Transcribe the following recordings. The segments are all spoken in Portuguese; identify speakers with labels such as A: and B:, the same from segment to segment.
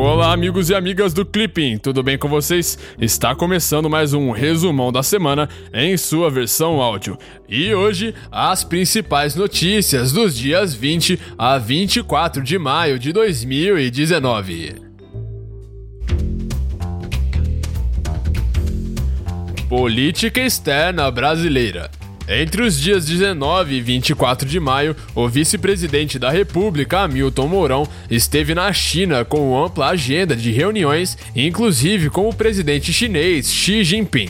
A: Olá, amigos e amigas do Clipping, tudo bem com vocês? Está começando mais um resumão da semana em sua versão áudio. E hoje, as principais notícias dos dias 20 a 24 de maio de 2019. Política externa brasileira. Entre os dias 19 e 24 de maio, o vice-presidente da República, Hamilton Mourão, esteve na China com ampla agenda de reuniões, inclusive com o presidente chinês Xi Jinping.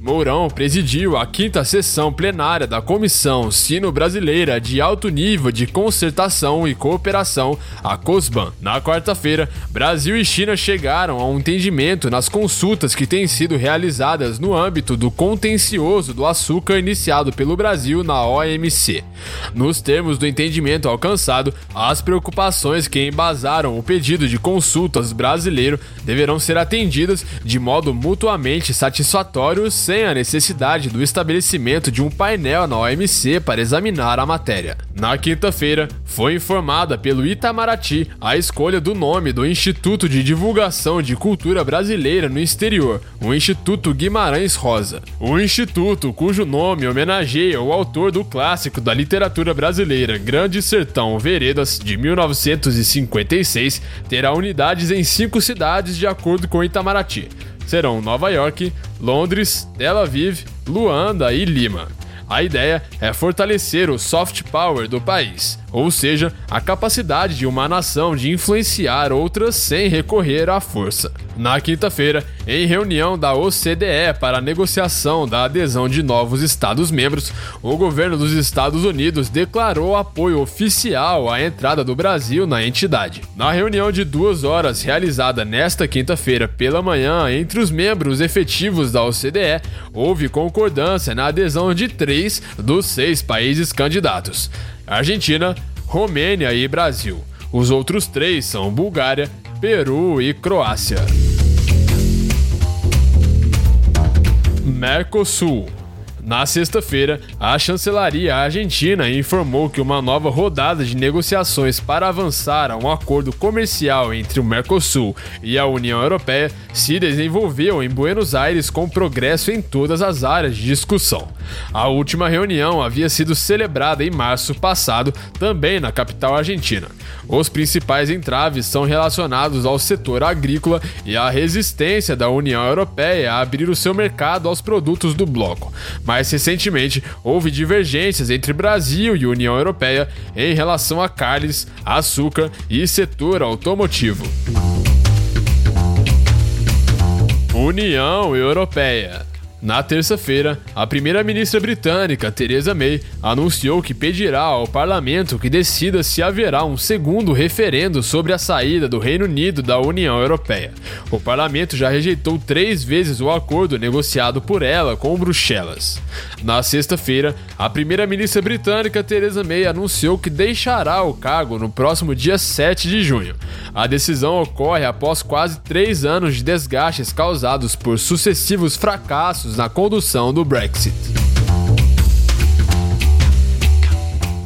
A: Mourão presidiu a quinta sessão plenária da Comissão Sino-Brasileira de Alto Nível de Concertação e Cooperação, a COSBAN. Na quarta-feira, Brasil e China chegaram a um entendimento nas consultas que têm sido realizadas no âmbito do contencioso do açúcar iniciado pelo Brasil na OMC. Nos termos do entendimento alcançado, as preocupações que embasaram o pedido de consultas brasileiro deverão ser atendidas de modo mutuamente satisfatório sem a necessidade do estabelecimento de um painel na OMC para examinar a matéria. Na quinta-feira, foi informada pelo Itamaraty a escolha do nome do Instituto de Divulgação de Cultura Brasileira no Exterior, o Instituto Guimarães Rosa. O instituto, cujo nome homenageia o autor do clássico da literatura brasileira Grande Sertão Veredas, de 1956, terá unidades em cinco cidades de acordo com Itamaraty serão Nova York, Londres, Tel Aviv, Luanda e Lima. A ideia é fortalecer o soft power do país, ou seja, a capacidade de uma nação de influenciar outras sem recorrer à força. Na quinta-feira, em reunião da OCDE para a negociação da adesão de novos Estados-membros, o governo dos Estados Unidos declarou apoio oficial à entrada do Brasil na entidade. Na reunião de duas horas realizada nesta quinta-feira pela manhã entre os membros efetivos da OCDE, houve concordância na adesão de três dos seis países candidatos: Argentina, Romênia e Brasil. Os outros três são Bulgária, Peru e Croácia. Mercosul na sexta-feira, a chancelaria argentina informou que uma nova rodada de negociações para avançar a um acordo comercial entre o Mercosul e a União Europeia se desenvolveu em Buenos Aires com progresso em todas as áreas de discussão. A última reunião havia sido celebrada em março passado, também na capital argentina. Os principais entraves são relacionados ao setor agrícola e à resistência da União Europeia a abrir o seu mercado aos produtos do bloco. Mais recentemente, houve divergências entre Brasil e União Europeia em relação a carnes, açúcar e setor automotivo. União Europeia na terça-feira, a primeira-ministra britânica, Theresa May, anunciou que pedirá ao parlamento que decida se haverá um segundo referendo sobre a saída do Reino Unido da União Europeia. O parlamento já rejeitou três vezes o acordo negociado por ela com Bruxelas. Na sexta-feira, a primeira-ministra britânica, Theresa May, anunciou que deixará o cargo no próximo dia 7 de junho. A decisão ocorre após quase três anos de desgastes causados por sucessivos fracassos passos na condução do Brexit.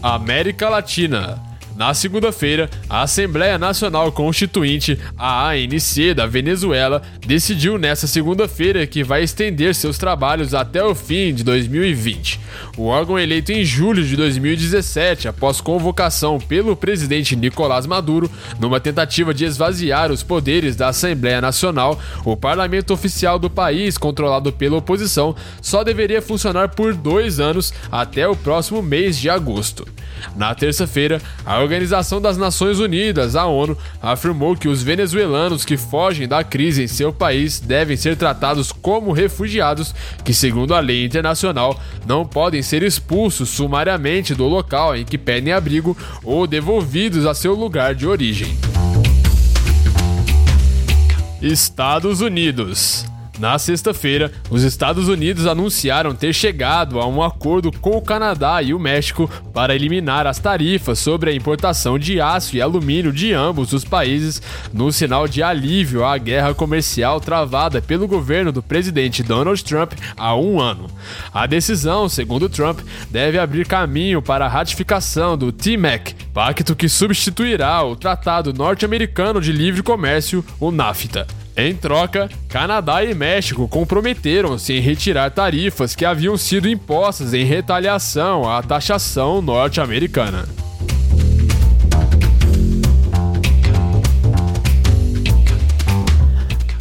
A: América Latina na segunda-feira, a Assembleia Nacional Constituinte, a ANC da Venezuela, decidiu nesta segunda-feira que vai estender seus trabalhos até o fim de 2020. O órgão eleito em julho de 2017, após convocação pelo presidente Nicolás Maduro, numa tentativa de esvaziar os poderes da Assembleia Nacional, o parlamento oficial do país, controlado pela oposição, só deveria funcionar por dois anos até o próximo mês de agosto. Na terça-feira, a Organização das Nações Unidas, a ONU, afirmou que os venezuelanos que fogem da crise em seu país devem ser tratados como refugiados, que, segundo a lei internacional, não podem ser expulsos sumariamente do local em que pedem abrigo ou devolvidos a seu lugar de origem. Estados Unidos Na sexta-feira, os Estados Unidos anunciaram ter chegado a um acordo com o Canadá e o México para eliminar as tarifas sobre a importação de aço e alumínio de ambos os países, no sinal de alívio à guerra comercial travada pelo governo do presidente Donald Trump há um ano. A decisão, segundo Trump, deve abrir caminho para a ratificação do TMAC, pacto que substituirá o Tratado Norte-Americano de Livre Comércio, o NAFTA. Em troca, Canadá e México comprometeram-se em retirar tarifas que haviam sido impostas em retaliação à taxação norte-americana.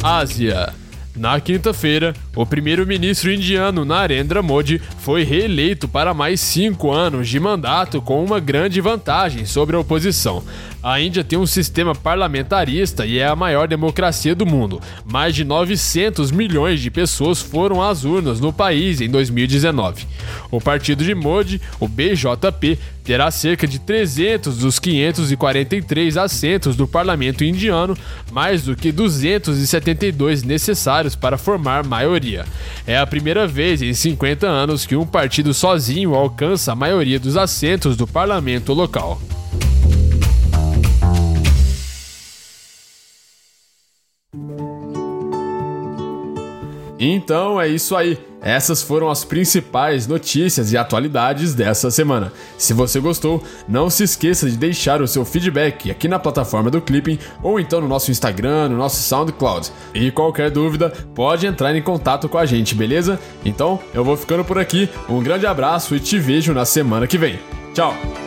A: Ásia. Na quinta-feira, o primeiro-ministro indiano Narendra Modi foi reeleito para mais cinco anos de mandato com uma grande vantagem sobre a oposição. A Índia tem um sistema parlamentarista e é a maior democracia do mundo. Mais de 900 milhões de pessoas foram às urnas no país em 2019. O partido de Modi, o BJP, terá cerca de 300 dos 543 assentos do parlamento indiano, mais do que 272 necessários para formar maioria. É a primeira vez em 50 anos que um partido sozinho alcança a maioria dos assentos do parlamento local. Então é isso aí. Essas foram as principais notícias e atualidades dessa semana. Se você gostou, não se esqueça de deixar o seu feedback aqui na plataforma do Clipping ou então no nosso Instagram, no nosso SoundCloud. E qualquer dúvida, pode entrar em contato com a gente, beleza? Então eu vou ficando por aqui. Um grande abraço e te vejo na semana que vem. Tchau!